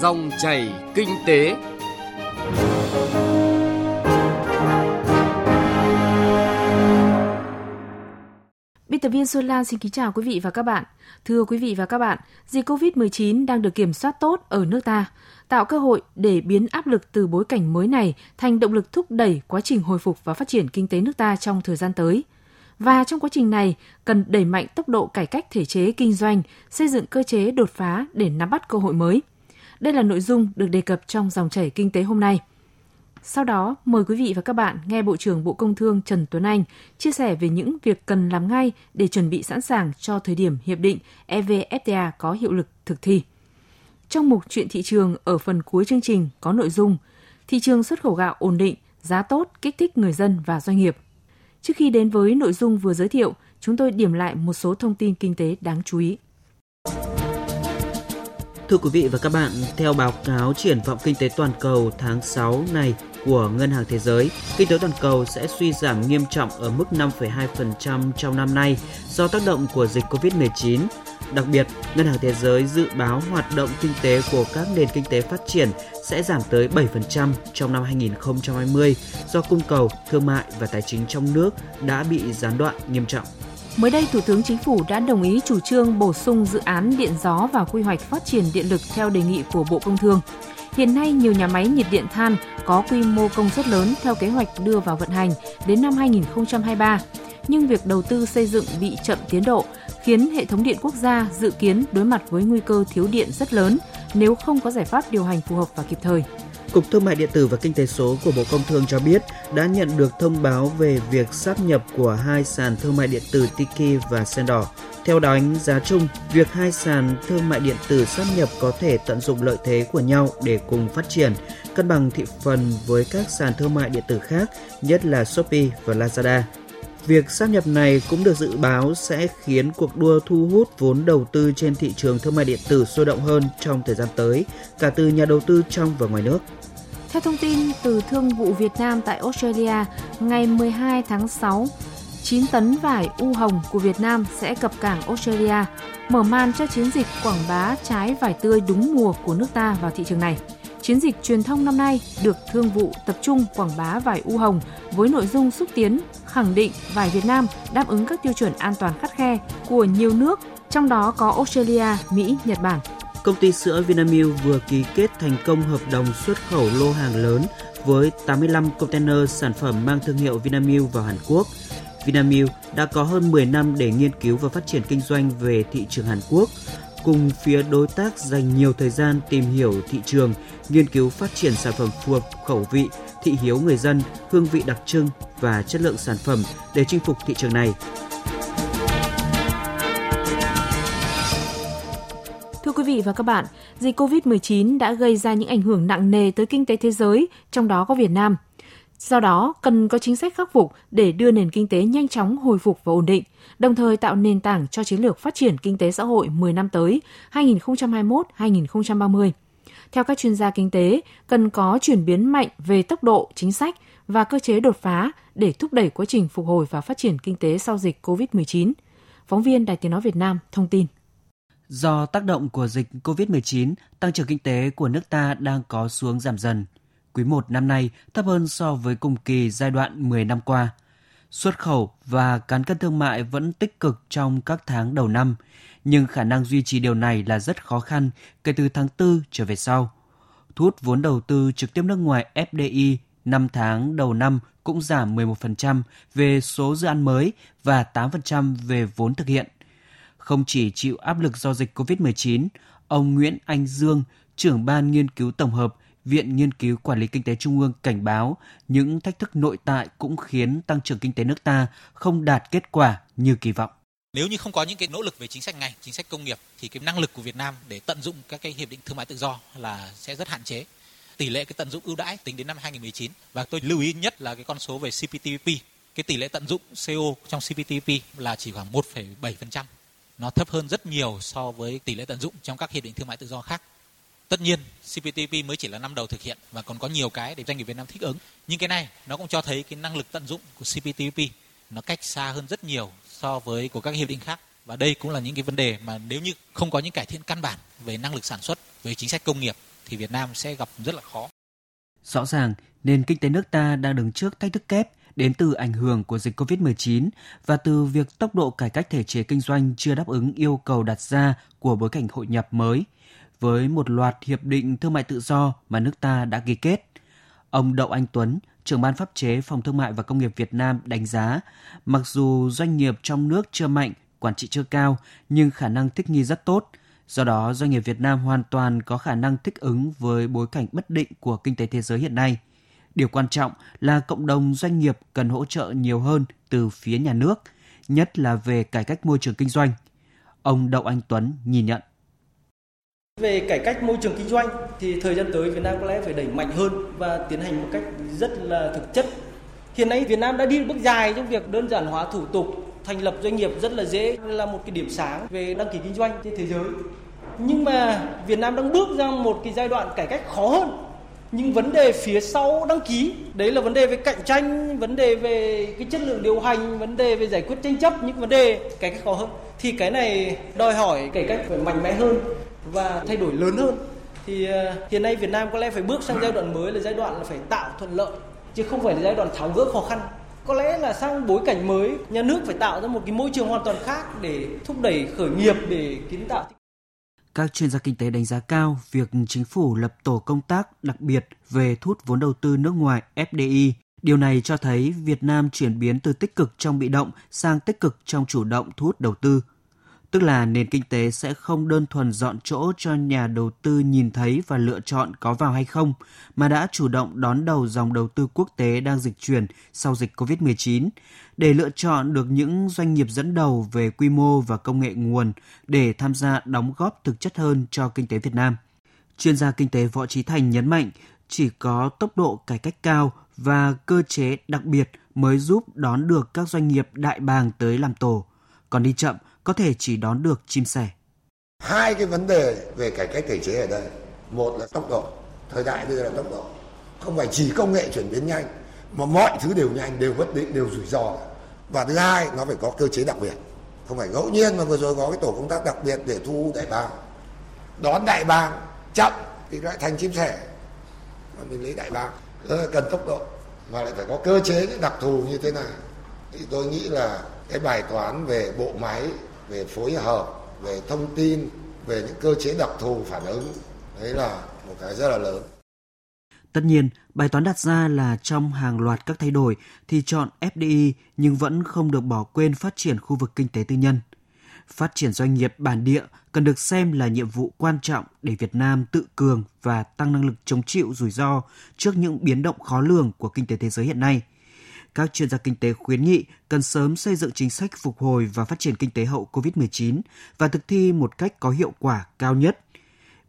Dòng chảy kinh tế. Biên tập viên Xuân Lan xin kính chào quý vị và các bạn. Thưa quý vị và các bạn, dịch COVID-19 đang được kiểm soát tốt ở nước ta, tạo cơ hội để biến áp lực từ bối cảnh mới này thành động lực thúc đẩy quá trình hồi phục và phát triển kinh tế nước ta trong thời gian tới. Và trong quá trình này, cần đẩy mạnh tốc độ cải cách thể chế kinh doanh, xây dựng cơ chế đột phá để nắm bắt cơ hội mới. Đây là nội dung được đề cập trong dòng chảy kinh tế hôm nay – sau đó, mời quý vị và các bạn nghe Bộ trưởng Bộ Công Thương Trần Tuấn Anh chia sẻ về những việc cần làm ngay để chuẩn bị sẵn sàng cho thời điểm hiệp định EVFTA có hiệu lực thực thi. Trong mục chuyện thị trường ở phần cuối chương trình có nội dung thị trường xuất khẩu gạo ổn định, giá tốt, kích thích người dân và doanh nghiệp. Trước khi đến với nội dung vừa giới thiệu, chúng tôi điểm lại một số thông tin kinh tế đáng chú ý. Thưa quý vị và các bạn, theo báo cáo triển vọng kinh tế toàn cầu tháng 6 này của Ngân hàng Thế giới, kinh tế toàn cầu sẽ suy giảm nghiêm trọng ở mức 5,2% trong năm nay do tác động của dịch COVID-19. Đặc biệt, Ngân hàng Thế giới dự báo hoạt động kinh tế của các nền kinh tế phát triển sẽ giảm tới 7% trong năm 2020 do cung cầu, thương mại và tài chính trong nước đã bị gián đoạn nghiêm trọng. Mới đây, Thủ tướng Chính phủ đã đồng ý chủ trương bổ sung dự án điện gió vào quy hoạch phát triển điện lực theo đề nghị của Bộ Công Thương. Hiện nay, nhiều nhà máy nhiệt điện than có quy mô công suất lớn theo kế hoạch đưa vào vận hành đến năm 2023, nhưng việc đầu tư xây dựng bị chậm tiến độ, khiến hệ thống điện quốc gia dự kiến đối mặt với nguy cơ thiếu điện rất lớn nếu không có giải pháp điều hành phù hợp và kịp thời. Cục Thương mại điện tử và Kinh tế số của Bộ Công Thương cho biết đã nhận được thông báo về việc sáp nhập của hai sàn thương mại điện tử Tiki và Sendor. Theo đánh giá chung, việc hai sàn thương mại điện tử sáp nhập có thể tận dụng lợi thế của nhau để cùng phát triển, cân bằng thị phần với các sàn thương mại điện tử khác, nhất là Shopee và Lazada. Việc sáp nhập này cũng được dự báo sẽ khiến cuộc đua thu hút vốn đầu tư trên thị trường thương mại điện tử sôi động hơn trong thời gian tới, cả từ nhà đầu tư trong và ngoài nước. Theo thông tin từ Thương vụ Việt Nam tại Australia, ngày 12 tháng 6, 9 tấn vải u hồng của Việt Nam sẽ cập cảng Australia, mở màn cho chiến dịch quảng bá trái vải tươi đúng mùa của nước ta vào thị trường này. Chiến dịch truyền thông năm nay được thương vụ tập trung quảng bá vải u hồng với nội dung xúc tiến, khẳng định vải Việt Nam đáp ứng các tiêu chuẩn an toàn khắt khe của nhiều nước, trong đó có Australia, Mỹ, Nhật Bản. Công ty sữa Vinamilk vừa ký kết thành công hợp đồng xuất khẩu lô hàng lớn với 85 container sản phẩm mang thương hiệu Vinamilk vào Hàn Quốc. Vinamilk đã có hơn 10 năm để nghiên cứu và phát triển kinh doanh về thị trường Hàn Quốc, cùng phía đối tác dành nhiều thời gian tìm hiểu thị trường, nghiên cứu phát triển sản phẩm phù hợp khẩu vị, thị hiếu người dân, hương vị đặc trưng và chất lượng sản phẩm để chinh phục thị trường này. Thưa quý vị và các bạn, dịch COVID-19 đã gây ra những ảnh hưởng nặng nề tới kinh tế thế giới, trong đó có Việt Nam. Do đó, cần có chính sách khắc phục để đưa nền kinh tế nhanh chóng hồi phục và ổn định, đồng thời tạo nền tảng cho chiến lược phát triển kinh tế xã hội 10 năm tới 2021-2030. Theo các chuyên gia kinh tế, cần có chuyển biến mạnh về tốc độ, chính sách và cơ chế đột phá để thúc đẩy quá trình phục hồi và phát triển kinh tế sau dịch COVID-19. Phóng viên Đài Tiếng Nói Việt Nam thông tin. Do tác động của dịch COVID-19, tăng trưởng kinh tế của nước ta đang có xuống giảm dần. Quý 1 năm nay thấp hơn so với cùng kỳ giai đoạn 10 năm qua. Xuất khẩu và cán cân thương mại vẫn tích cực trong các tháng đầu năm, nhưng khả năng duy trì điều này là rất khó khăn kể từ tháng 4 trở về sau. Thu hút vốn đầu tư trực tiếp nước ngoài FDI 5 tháng đầu năm cũng giảm 11% về số dự án mới và 8% về vốn thực hiện không chỉ chịu áp lực do dịch COVID-19, ông Nguyễn Anh Dương, trưởng ban nghiên cứu tổng hợp Viện Nghiên cứu Quản lý Kinh tế Trung ương cảnh báo những thách thức nội tại cũng khiến tăng trưởng kinh tế nước ta không đạt kết quả như kỳ vọng. Nếu như không có những cái nỗ lực về chính sách ngành, chính sách công nghiệp thì cái năng lực của Việt Nam để tận dụng các cái hiệp định thương mại tự do là sẽ rất hạn chế. Tỷ lệ cái tận dụng ưu đãi tính đến năm 2019 và tôi lưu ý nhất là cái con số về CPTPP. Cái tỷ lệ tận dụng CO trong CPTPP là chỉ khoảng 1,7% nó thấp hơn rất nhiều so với tỷ lệ tận dụng trong các hiệp định thương mại tự do khác. Tất nhiên, CPTPP mới chỉ là năm đầu thực hiện và còn có nhiều cái để doanh nghiệp Việt Nam thích ứng. Nhưng cái này nó cũng cho thấy cái năng lực tận dụng của CPTPP nó cách xa hơn rất nhiều so với của các hiệp định khác. Và đây cũng là những cái vấn đề mà nếu như không có những cải thiện căn bản về năng lực sản xuất, về chính sách công nghiệp thì Việt Nam sẽ gặp rất là khó. Rõ ràng, nền kinh tế nước ta đang đứng trước thách thức kép đến từ ảnh hưởng của dịch COVID-19 và từ việc tốc độ cải cách thể chế kinh doanh chưa đáp ứng yêu cầu đặt ra của bối cảnh hội nhập mới, với một loạt hiệp định thương mại tự do mà nước ta đã ký kết. Ông Đậu Anh Tuấn, trưởng ban pháp chế Phòng Thương mại và Công nghiệp Việt Nam đánh giá, mặc dù doanh nghiệp trong nước chưa mạnh, quản trị chưa cao, nhưng khả năng thích nghi rất tốt. Do đó, doanh nghiệp Việt Nam hoàn toàn có khả năng thích ứng với bối cảnh bất định của kinh tế thế giới hiện nay. Điều quan trọng là cộng đồng doanh nghiệp cần hỗ trợ nhiều hơn từ phía nhà nước, nhất là về cải cách môi trường kinh doanh. Ông Đậu Anh Tuấn nhìn nhận. Về cải cách môi trường kinh doanh thì thời gian tới Việt Nam có lẽ phải đẩy mạnh hơn và tiến hành một cách rất là thực chất. Hiện nay Việt Nam đã đi bước dài trong việc đơn giản hóa thủ tục, thành lập doanh nghiệp rất là dễ là một cái điểm sáng về đăng ký kinh doanh trên thế giới. Nhưng mà Việt Nam đang bước ra một cái giai đoạn cải cách khó hơn. Nhưng vấn đề phía sau đăng ký, đấy là vấn đề về cạnh tranh, vấn đề về cái chất lượng điều hành, vấn đề về giải quyết tranh chấp, những vấn đề cải cách khó hơn. Thì cái này đòi hỏi cải cách phải mạnh mẽ hơn và thay đổi lớn hơn. Thì ờ, hiện nay Việt Nam có lẽ phải bước sang giai đoạn mới là giai đoạn là phải tạo thuận lợi, chứ không phải là giai đoạn tháo gỡ khó khăn. Có lẽ là sang bối cảnh mới, nhà nước phải tạo ra một cái môi trường hoàn toàn khác để thúc đẩy khởi nghiệp, để kiến tạo các chuyên gia kinh tế đánh giá cao việc chính phủ lập tổ công tác đặc biệt về thu hút vốn đầu tư nước ngoài FDI. Điều này cho thấy Việt Nam chuyển biến từ tích cực trong bị động sang tích cực trong chủ động thu hút đầu tư tức là nền kinh tế sẽ không đơn thuần dọn chỗ cho nhà đầu tư nhìn thấy và lựa chọn có vào hay không, mà đã chủ động đón đầu dòng đầu tư quốc tế đang dịch chuyển sau dịch COVID-19 để lựa chọn được những doanh nghiệp dẫn đầu về quy mô và công nghệ nguồn để tham gia đóng góp thực chất hơn cho kinh tế Việt Nam. Chuyên gia kinh tế Võ Trí Thành nhấn mạnh, chỉ có tốc độ cải cách cao và cơ chế đặc biệt mới giúp đón được các doanh nghiệp đại bàng tới làm tổ. Còn đi chậm có thể chỉ đón được chim sẻ. Hai cái vấn đề về cải cách thể chế ở đây. Một là tốc độ, thời đại bây giờ là tốc độ. Không phải chỉ công nghệ chuyển biến nhanh, mà mọi thứ đều nhanh, đều bất định, đều rủi ro. Và thứ hai, nó phải có cơ chế đặc biệt. Không phải ngẫu nhiên mà vừa rồi có cái tổ công tác đặc biệt để thu đại bàng. Đón đại bàng chậm thì lại thành chim sẻ. Mà mình lấy đại bàng rất là cần tốc độ mà lại phải có cơ chế đặc thù như thế này thì tôi nghĩ là cái bài toán về bộ máy về phối hợp về thông tin về những cơ chế đặc thù phản ứng. Đấy là một cái rất là lớn. Tất nhiên, bài toán đặt ra là trong hàng loạt các thay đổi thì chọn FDI nhưng vẫn không được bỏ quên phát triển khu vực kinh tế tư nhân. Phát triển doanh nghiệp bản địa cần được xem là nhiệm vụ quan trọng để Việt Nam tự cường và tăng năng lực chống chịu rủi ro trước những biến động khó lường của kinh tế thế giới hiện nay – các chuyên gia kinh tế khuyến nghị cần sớm xây dựng chính sách phục hồi và phát triển kinh tế hậu COVID-19 và thực thi một cách có hiệu quả cao nhất.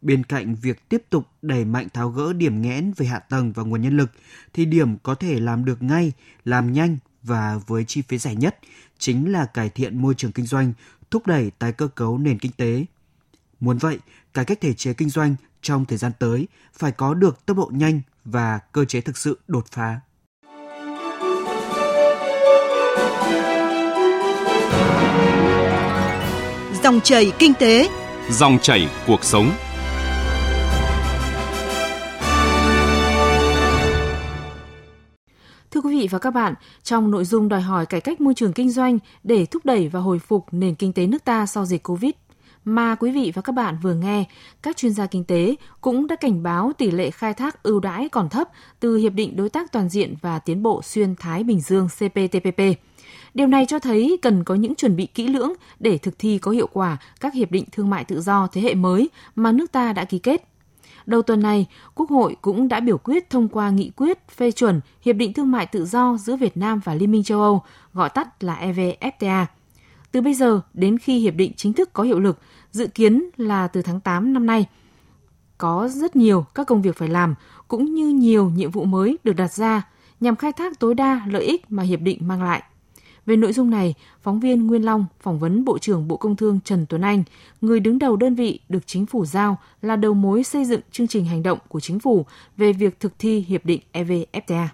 Bên cạnh việc tiếp tục đẩy mạnh tháo gỡ điểm nghẽn về hạ tầng và nguồn nhân lực, thì điểm có thể làm được ngay, làm nhanh và với chi phí rẻ nhất chính là cải thiện môi trường kinh doanh, thúc đẩy tái cơ cấu nền kinh tế. Muốn vậy, cải cách thể chế kinh doanh trong thời gian tới phải có được tốc độ nhanh và cơ chế thực sự đột phá. Dòng chảy kinh tế, dòng chảy cuộc sống. Thưa quý vị và các bạn, trong nội dung đòi hỏi cải cách môi trường kinh doanh để thúc đẩy và hồi phục nền kinh tế nước ta sau dịch Covid mà quý vị và các bạn vừa nghe, các chuyên gia kinh tế cũng đã cảnh báo tỷ lệ khai thác ưu đãi còn thấp từ Hiệp định Đối tác Toàn diện và Tiến bộ Xuyên Thái Bình Dương CPTPP. Điều này cho thấy cần có những chuẩn bị kỹ lưỡng để thực thi có hiệu quả các hiệp định thương mại tự do thế hệ mới mà nước ta đã ký kết. Đầu tuần này, Quốc hội cũng đã biểu quyết thông qua nghị quyết phê chuẩn Hiệp định Thương mại Tự do giữa Việt Nam và Liên minh châu Âu, gọi tắt là EVFTA. Từ bây giờ đến khi hiệp định chính thức có hiệu lực, dự kiến là từ tháng 8 năm nay. Có rất nhiều các công việc phải làm, cũng như nhiều nhiệm vụ mới được đặt ra nhằm khai thác tối đa lợi ích mà hiệp định mang lại. Về nội dung này, phóng viên Nguyên Long phỏng vấn Bộ trưởng Bộ Công Thương Trần Tuấn Anh, người đứng đầu đơn vị được chính phủ giao là đầu mối xây dựng chương trình hành động của chính phủ về việc thực thi hiệp định EVFTA.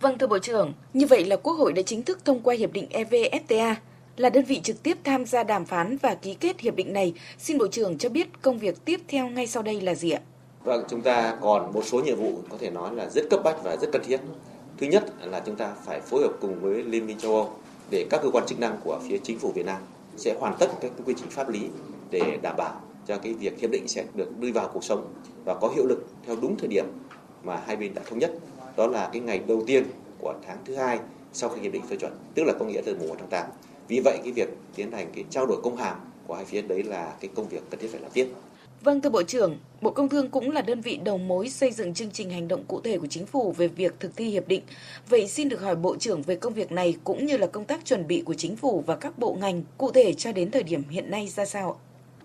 Vâng thưa Bộ trưởng, như vậy là Quốc hội đã chính thức thông qua hiệp định EVFTA là đơn vị trực tiếp tham gia đàm phán và ký kết hiệp định này. Xin Bộ trưởng cho biết công việc tiếp theo ngay sau đây là gì ạ? Vâng, chúng ta còn một số nhiệm vụ có thể nói là rất cấp bách và rất cần thiết. Thứ nhất là chúng ta phải phối hợp cùng với Liên minh châu Âu để các cơ quan chức năng của phía chính phủ Việt Nam sẽ hoàn tất các quy trình pháp lý để đảm bảo cho cái việc hiệp định sẽ được đưa vào cuộc sống và có hiệu lực theo đúng thời điểm mà hai bên đã thống nhất. Đó là cái ngày đầu tiên của tháng thứ hai sau khi hiệp định phê chuẩn, tức là có nghĩa từ mùng 1 tháng 8. Vì vậy cái việc tiến hành cái trao đổi công hàm của hai phía đấy là cái công việc cần thiết phải làm tiếp. Vâng thưa Bộ trưởng, Bộ Công Thương cũng là đơn vị đầu mối xây dựng chương trình hành động cụ thể của chính phủ về việc thực thi hiệp định. Vậy xin được hỏi Bộ trưởng về công việc này cũng như là công tác chuẩn bị của chính phủ và các bộ ngành cụ thể cho đến thời điểm hiện nay ra sao?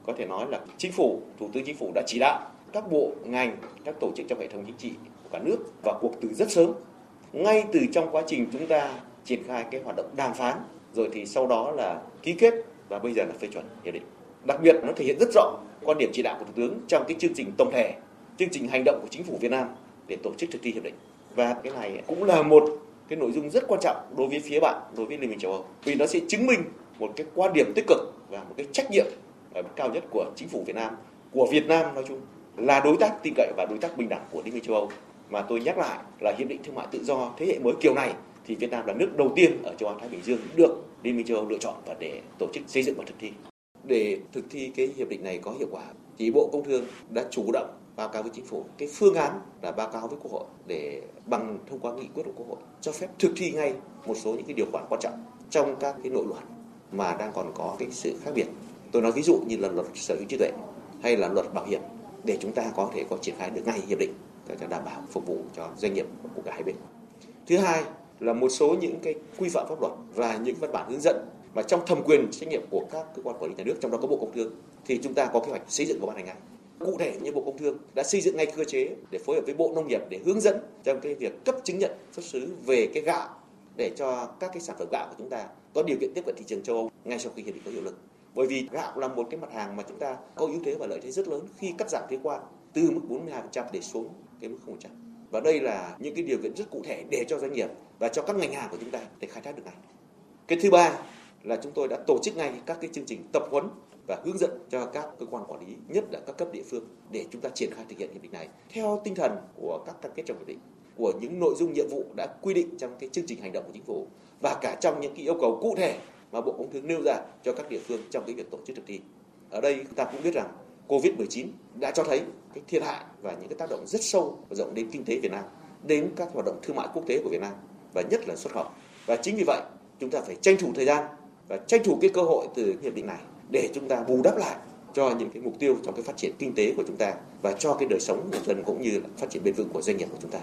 Có thể nói là chính phủ, Thủ tướng Chính phủ đã chỉ đạo các bộ, ngành, các tổ chức trong hệ thống chính trị của cả nước vào cuộc từ rất sớm. Ngay từ trong quá trình chúng ta triển khai cái hoạt động đàm phán, rồi thì sau đó là ký kết và bây giờ là phê chuẩn hiệp định. Đặc biệt nó thể hiện rất rõ quan điểm chỉ đạo của Thủ tướng trong cái chương trình tổng thể, chương trình hành động của chính phủ Việt Nam để tổ chức thực thi hiệp định. Và cái này cũng là một cái nội dung rất quan trọng đối với phía bạn, đối với Liên minh châu Âu. Vì nó sẽ chứng minh một cái quan điểm tích cực và một cái trách nhiệm cao nhất của chính phủ Việt Nam, của Việt Nam nói chung là đối tác tin cậy và đối tác bình đẳng của Liên minh châu Âu. Mà tôi nhắc lại là hiệp định thương mại tự do thế hệ mới kiểu này thì Việt Nam là nước đầu tiên ở châu Á Thái Bình Dương được Liên minh châu Âu lựa chọn và để tổ chức xây dựng và thực thi. Để thực thi cái hiệp định này có hiệu quả, thì Bộ Công Thương đã chủ động báo cáo với chính phủ cái phương án là báo cáo với Quốc hội để bằng thông qua nghị quyết của Quốc hội, cho phép thực thi ngay một số những cái điều khoản quan trọng trong các cái nội luật mà đang còn có cái sự khác biệt. Tôi nói ví dụ như là luật sở hữu trí tuệ hay là luật bảo hiểm, để chúng ta có thể có triển khai được ngay hiệp định để đảm bảo phục vụ cho doanh nghiệp của cả hai bên. Thứ hai là một số những cái quy phạm pháp luật và những văn bản hướng dẫn mà trong thẩm quyền trách nhiệm của các cơ quan quản lý nhà nước, trong đó có Bộ Công Thương, thì chúng ta có kế hoạch xây dựng và ban hành ngay. Cụ thể như Bộ Công Thương đã xây dựng ngay cơ chế để phối hợp với Bộ Nông nghiệp để hướng dẫn trong cái việc cấp chứng nhận xuất xứ về cái gạo để cho các cái sản phẩm gạo của chúng ta có điều kiện tiếp cận thị trường châu Âu ngay sau khi hiệp định có hiệu lực. Bởi vì gạo là một cái mặt hàng mà chúng ta có ưu thế và lợi thế rất lớn khi cắt giảm thuế quan từ mức 42% để xuống cái mức 0%. Và đây là những cái điều kiện rất cụ thể để cho doanh nghiệp và cho các ngành hàng của chúng ta để khai thác được này. Cái thứ ba là chúng tôi đã tổ chức ngay các cái chương trình tập huấn và hướng dẫn cho các cơ quan quản lý, nhất là các cấp địa phương để chúng ta triển khai thực hiện hiệp định này theo tinh thần của các cam kết trong hiệp định, của những nội dung nhiệm vụ đã quy định trong cái chương trình hành động của chính phủ và cả trong những cái yêu cầu cụ thể mà Bộ Công Thương nêu ra cho các địa phương trong cái việc tổ chức thực thi. Ở đây chúng ta cũng biết rằng Covid-19 đã cho thấy cái thiệt hại và những cái tác động rất sâu và rộng đến kinh tế Việt Nam, đến các hoạt động thương mại quốc tế của Việt Nam và nhất là xuất khẩu. Và chính vì vậy, chúng ta phải tranh thủ thời gian và tranh thủ cái cơ hội từ hiệp định này để chúng ta bù đắp lại cho những cái mục tiêu trong cái phát triển kinh tế của chúng ta và cho cái đời sống người dân cũng như là phát triển bền vững của doanh nghiệp của chúng ta.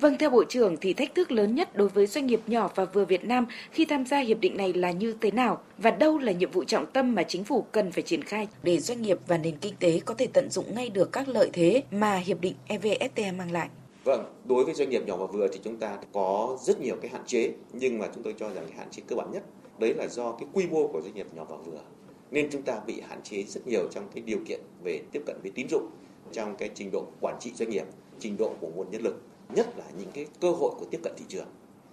Vâng, theo Bộ trưởng thì thách thức lớn nhất đối với doanh nghiệp nhỏ và vừa Việt Nam khi tham gia hiệp định này là như thế nào và đâu là nhiệm vụ trọng tâm mà chính phủ cần phải triển khai để doanh nghiệp và nền kinh tế có thể tận dụng ngay được các lợi thế mà hiệp định EVFTA mang lại? Vâng, đối với doanh nghiệp nhỏ và vừa thì chúng ta có rất nhiều cái hạn chế nhưng mà chúng tôi cho rằng cái hạn chế cơ bản nhất đấy là do cái quy mô của doanh nghiệp nhỏ và vừa. Nên chúng ta bị hạn chế rất nhiều trong cái điều kiện về tiếp cận với tín dụng trong cái trình độ quản trị doanh nghiệp trình độ của nguồn nhân lực nhất là những cái cơ hội của tiếp cận thị trường.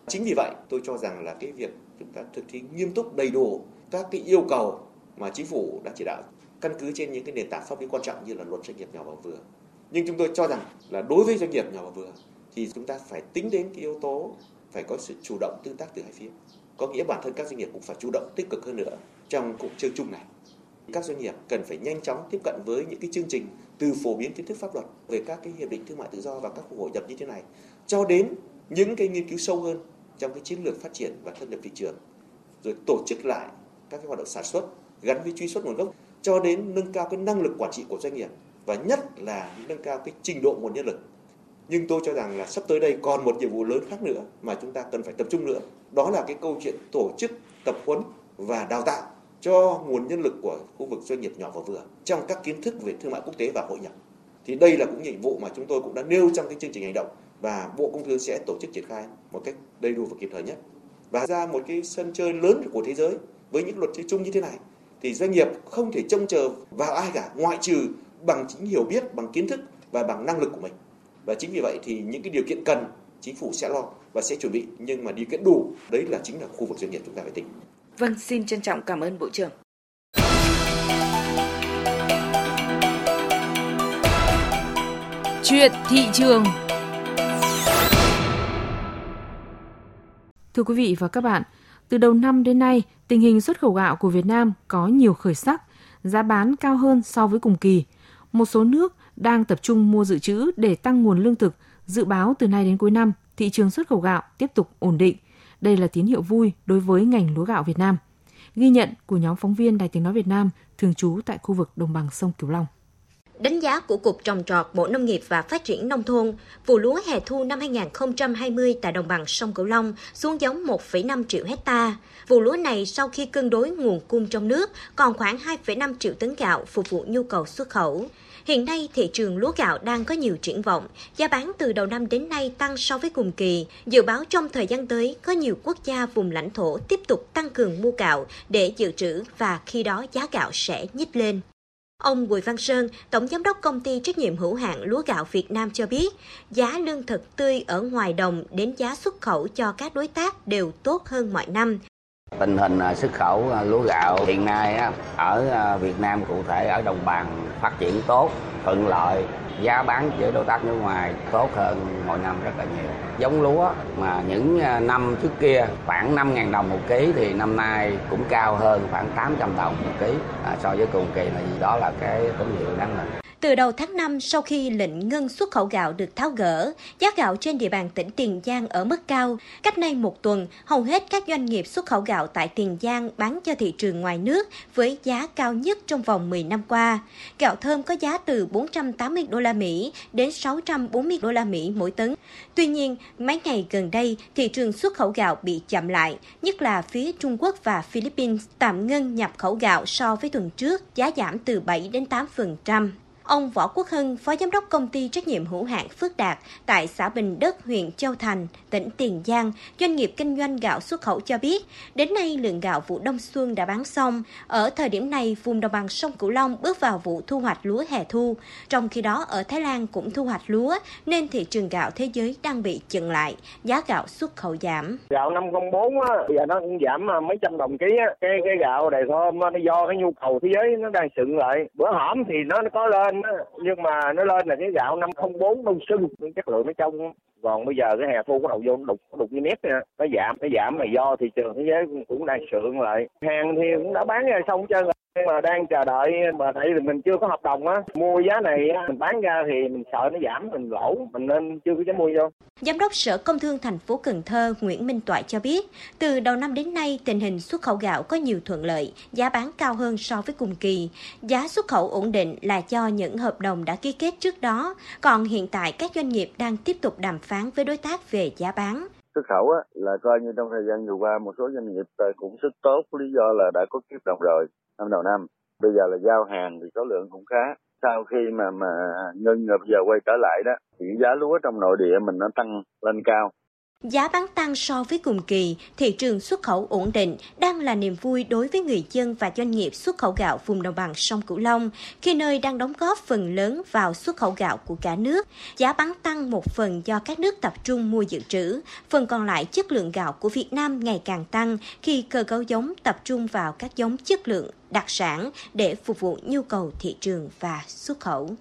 Chính vì vậy tôi cho rằng là cái việc chúng ta thực thi nghiêm túc đầy đủ các cái yêu cầu mà chính phủ đã chỉ đạo căn cứ trên những cái nền tảng pháp lý quan trọng như là luật doanh nghiệp nhỏ và vừa nhưng chúng tôi cho rằng là đối với doanh nghiệp nhỏ và vừa thì chúng ta phải tính đến cái yếu tố phải có sự chủ động tương tác từ hai phía. Có nghĩa bản thân các doanh nghiệp cũng phải chủ động, tích cực hơn nữa trong cuộc chơi chung này. Các doanh nghiệp cần phải nhanh chóng tiếp cận với những cái chương trình từ phổ biến kiến thức pháp luật về các cái hiệp định thương mại tự do và các cuộc hội nhập như thế này cho đến những cái nghiên cứu sâu hơn trong cái chiến lược phát triển và thâm nhập thị trường, rồi tổ chức lại các cái hoạt động sản xuất gắn với truy xuất nguồn gốc cho đến nâng cao cái năng lực quản trị của doanh nghiệp và nhất là nâng cao cái trình độ nguồn nhân lực. Nhưng tôi cho rằng là sắp tới đây còn một nhiệm vụ lớn khác nữa mà chúng ta cần phải tập trung nữa, đó là cái câu chuyện tổ chức, tập huấn và đào tạo cho nguồn nhân lực của khu vực doanh nghiệp nhỏ và vừa trong các kiến thức về thương mại quốc tế và hội nhập. Thì đây là cũng nhiệm vụ mà chúng tôi cũng đã nêu trong cái chương trình hành động và bộ công thương sẽ tổ chức triển khai một cách đầy đủ và kịp thời nhất. Và ra một cái sân chơi lớn của thế giới với những luật chơi chung như thế này, thì doanh nghiệp không thể trông chờ vào ai cả, ngoại trừ bằng chính hiểu biết bằng kiến thức và bằng năng lực của mình và chính vì vậy thì những cái điều kiện cần chính phủ sẽ lo và sẽ chuẩn bị nhưng mà điều kiện đủ đấy là chính là khu vực doanh nghiệp chúng ta phải tính Vâng, xin trân trọng cảm ơn Bộ trưởng. Chuyện thị trường Thưa quý vị và các bạn, từ đầu năm đến nay, tình hình xuất khẩu gạo của Việt Nam có nhiều khởi sắc, giá bán cao hơn so với cùng kỳ. Một số nước đang tập trung mua dự trữ để tăng nguồn lương thực, dự báo từ nay đến cuối năm, thị trường xuất khẩu gạo tiếp tục ổn định. Đây là tín hiệu vui đối với ngành lúa gạo Việt Nam. Ghi nhận của nhóm phóng viên Đài Tiếng Nói Việt Nam thường trú tại khu vực đồng bằng sông Cửu Long. Đánh giá của Cục Trồng trọt Bộ Nông nghiệp và Phát triển Nông thôn, vụ lúa hè thu năm 2020 tại đồng bằng sông Cửu Long xuống giống 1,5 triệu hecta. Vụ lúa này sau khi cân đối nguồn cung trong nước còn khoảng 2,5 triệu tấn gạo phục vụ nhu cầu xuất khẩu. Hiện nay, thị trường lúa gạo đang có nhiều triển vọng, giá bán từ đầu năm đến nay tăng so với cùng kỳ. Dự báo trong thời gian tới, có nhiều quốc gia vùng lãnh thổ tiếp tục tăng cường mua gạo để dự trữ và khi đó giá gạo sẽ nhích lên. Ông Bùi Văn Sơn, Tổng Giám đốc Công ty Trách nhiệm hữu hạn Lúa gạo Việt Nam cho biết, giá lương thực tươi ở ngoài đồng đến giá xuất khẩu cho các đối tác đều tốt hơn mọi năm. Tình hình à, xuất khẩu à, lúa gạo hiện nay ở à, Việt Nam cụ thể ở đồng bằng phát triển tốt, thuận lợi, giá bán với đối tác nước ngoài tốt hơn mọi năm rất là nhiều. Giống lúa mà những à, năm trước kia khoảng 5.000 đồng một ký thì năm nay cũng cao hơn khoảng 800 đồng một ký à, so với cùng kỳ là gì đó là cái tín hiệu đáng mừng. Từ đầu tháng 5, sau khi lệnh ngưng xuất khẩu gạo được tháo gỡ, giá gạo trên địa bàn tỉnh Tiền Giang ở mức cao. Cách nay một tuần, hầu hết các doanh nghiệp xuất khẩu gạo tại Tiền Giang bán cho thị trường ngoài nước với giá cao nhất trong vòng 10 năm qua. Gạo thơm có giá từ 480 đô la Mỹ đến 640 đô la Mỹ mỗi tấn. Tuy nhiên, mấy ngày gần đây, thị trường xuất khẩu gạo bị chậm lại, nhất là phía Trung Quốc và Philippines tạm ngưng nhập khẩu gạo so với tuần trước, giá giảm từ 7 đến 8%. Ông Võ Quốc Hưng, Phó Giám đốc Công ty Trách nhiệm hữu hạn Phước Đạt tại xã Bình Đất, huyện Châu Thành, tỉnh Tiền Giang, doanh nghiệp kinh doanh gạo xuất khẩu cho biết, đến nay lượng gạo vụ đông xuân đã bán xong. Ở thời điểm này, vùng đồng bằng sông Cửu Long bước vào vụ thu hoạch lúa hè thu. Trong khi đó, ở Thái Lan cũng thu hoạch lúa, nên thị trường gạo thế giới đang bị chững lại, giá gạo xuất khẩu giảm. Gạo 504 á, giờ nó cũng giảm à, mấy trăm đồng ký á. Cái, cái gạo này thơm nó do cái nhu cầu thế giới nó đang sựng lại. Bữa hổm thì nó có lên nhưng mà nó lên là cái gạo 504 đông sưng chất lượng nó trong. Còn bây giờ cái hè thu bắt đầu vô đục đục như nét nè nó giảm nó giảm mà do thị trường thế giới cũng đang sượng lại. Hàng thì cũng đã bán ra xong trơn rồi mà đang chờ đợi mà tại vì mình chưa có hợp đồng á mua giá này mình bán ra thì mình sợ nó giảm mình lỗ mình nên chưa có dám mua vô. Giám đốc Sở Công Thương thành phố Cần Thơ Nguyễn Minh Toại cho biết, từ đầu năm đến nay tình hình xuất khẩu gạo có nhiều thuận lợi, giá bán cao hơn so với cùng kỳ. Giá xuất khẩu ổn định là do những hợp đồng đã ký kết trước đó, còn hiện tại các doanh nghiệp đang tiếp tục đàm phán với đối tác về giá bán. Xuất khẩu á, là coi như trong thời gian vừa qua một số doanh nghiệp cũng rất tốt lý do là đã có kiếp đồng rồi năm đầu năm. Bây giờ là giao hàng thì số lượng cũng khá. Sau khi mà mà ngưng bây giờ quay trở lại đó, thì giá lúa trong nội địa mình nó tăng lên cao. Giá bán tăng so với cùng kỳ, thị trường xuất khẩu ổn định đang là niềm vui đối với người dân và doanh nghiệp xuất khẩu gạo vùng đồng bằng sông Cửu Long, khi nơi đang đóng góp phần lớn vào xuất khẩu gạo của cả nước. Giá bán tăng một phần do các nước tập trung mua dự trữ, phần còn lại chất lượng gạo của Việt Nam ngày càng tăng khi cơ cấu giống tập trung vào các giống chất lượng đặc sản để phục vụ nhu cầu thị trường và xuất khẩu.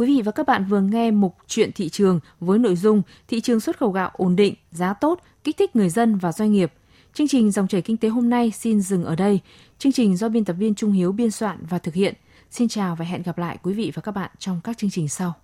Quý vị và các bạn vừa nghe mục chuyện thị trường với nội dung thị trường xuất khẩu gạo ổn định, giá tốt, kích thích người dân và doanh nghiệp. Chương trình Dòng chảy kinh tế hôm nay xin dừng ở đây. Chương trình do biên tập viên Trung Hiếu biên soạn và thực hiện. Xin chào và hẹn gặp lại quý vị và các bạn trong các chương trình sau.